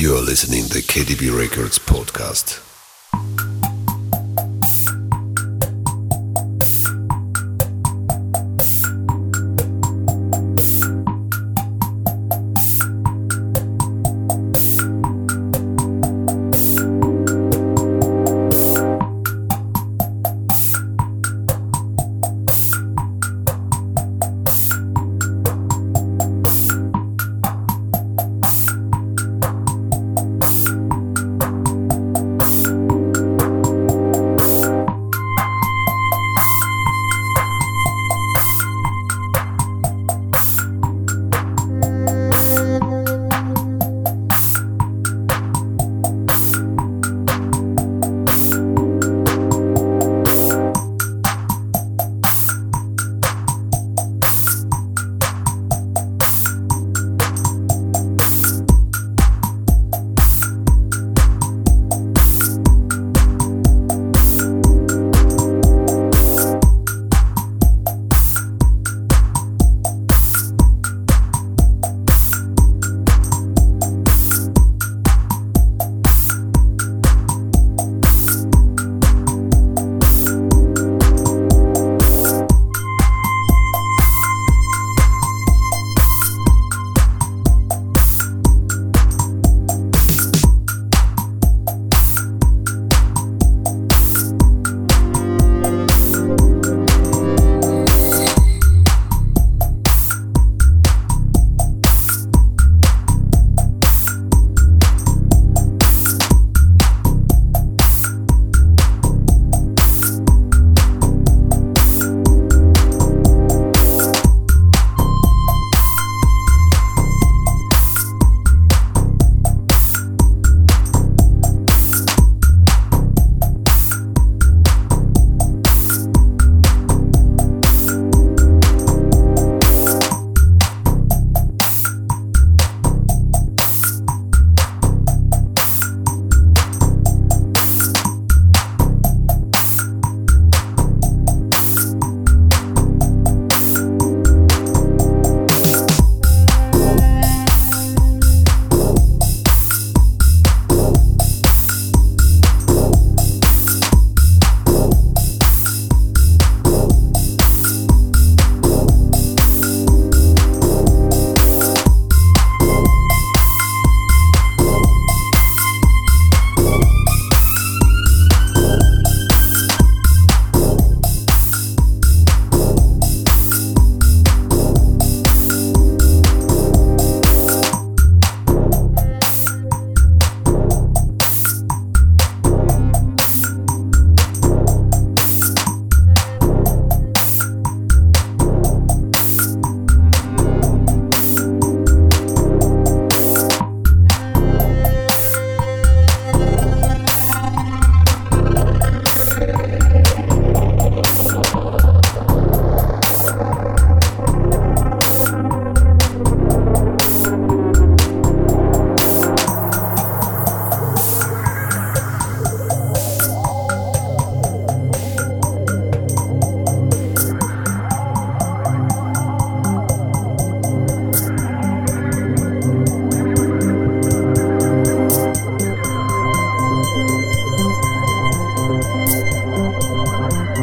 You're listening to KDB Records podcast.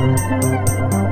Música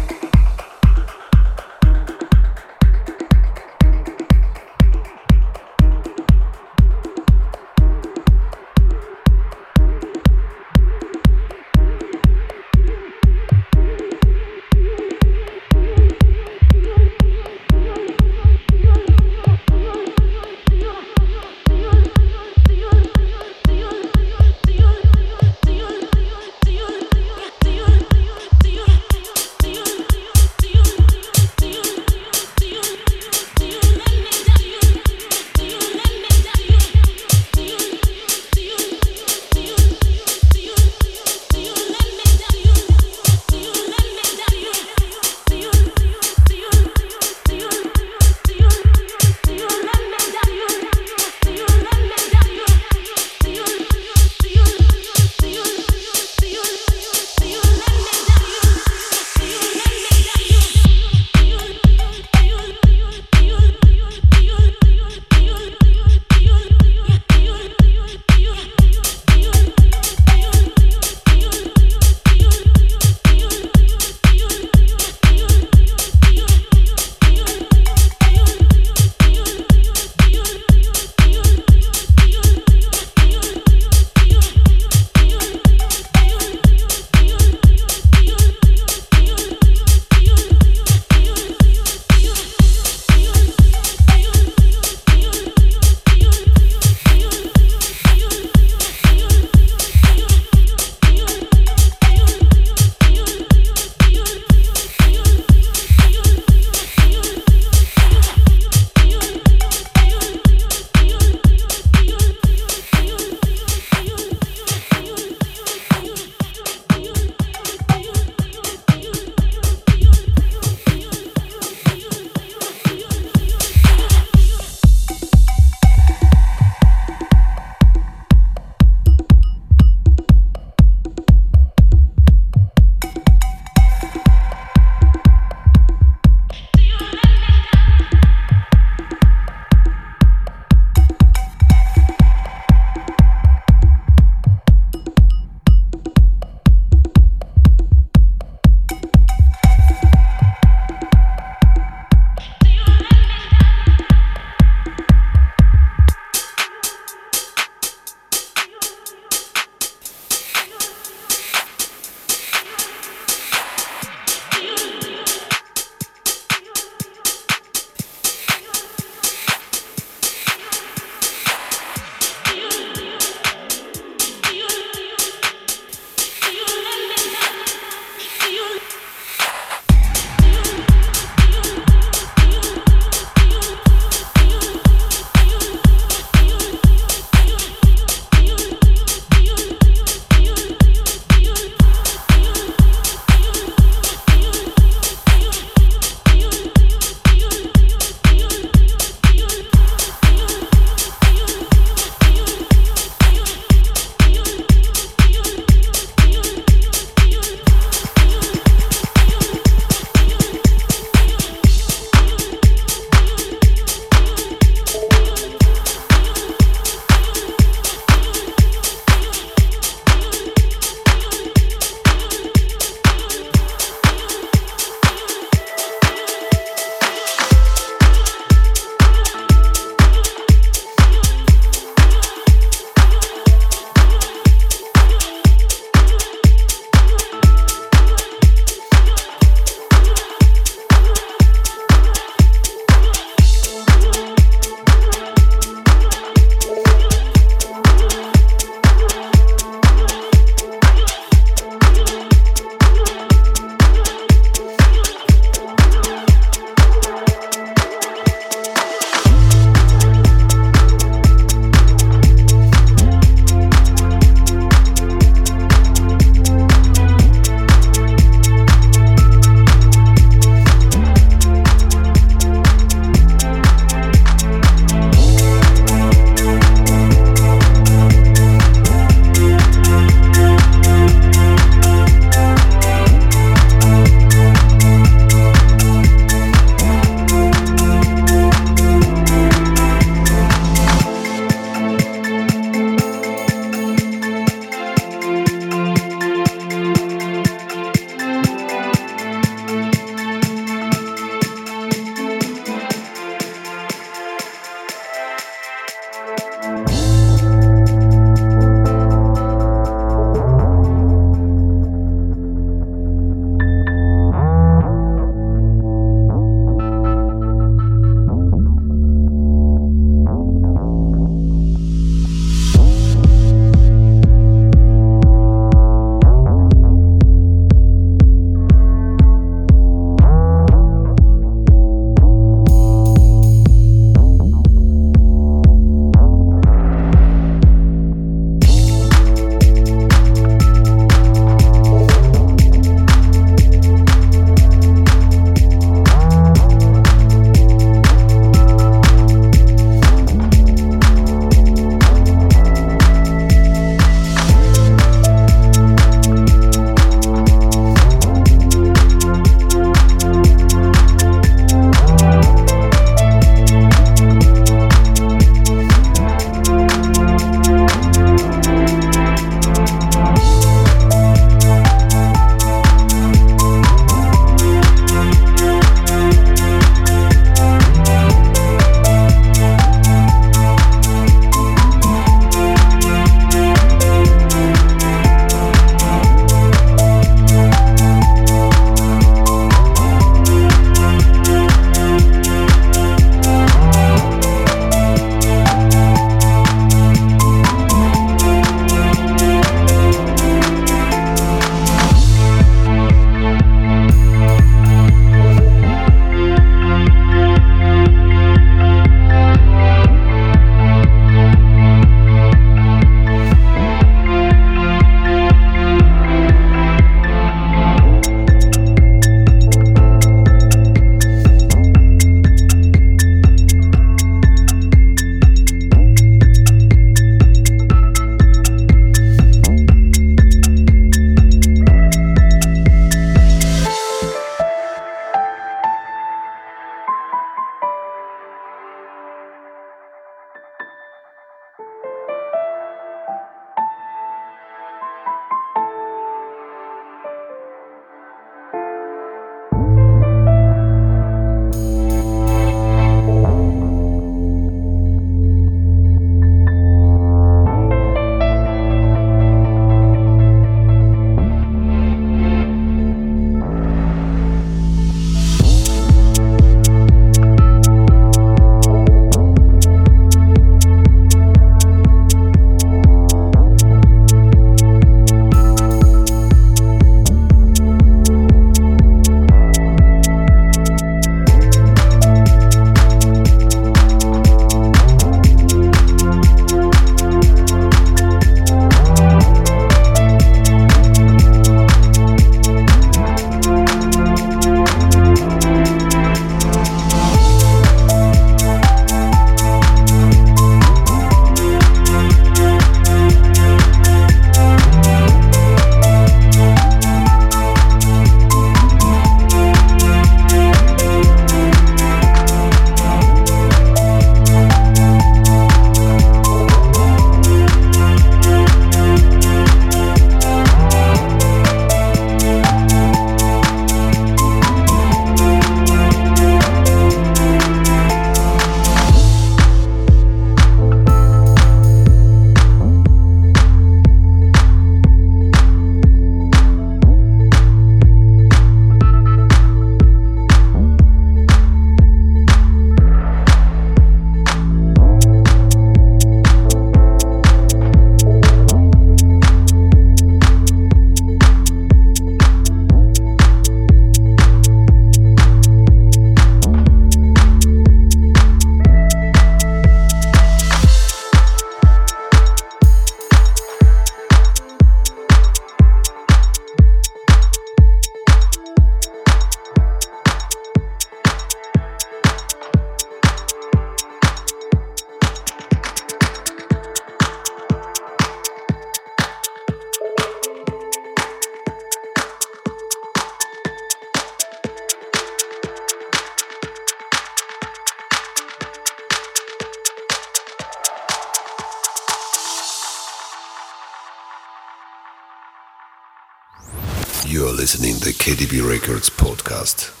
KDB Records podcast.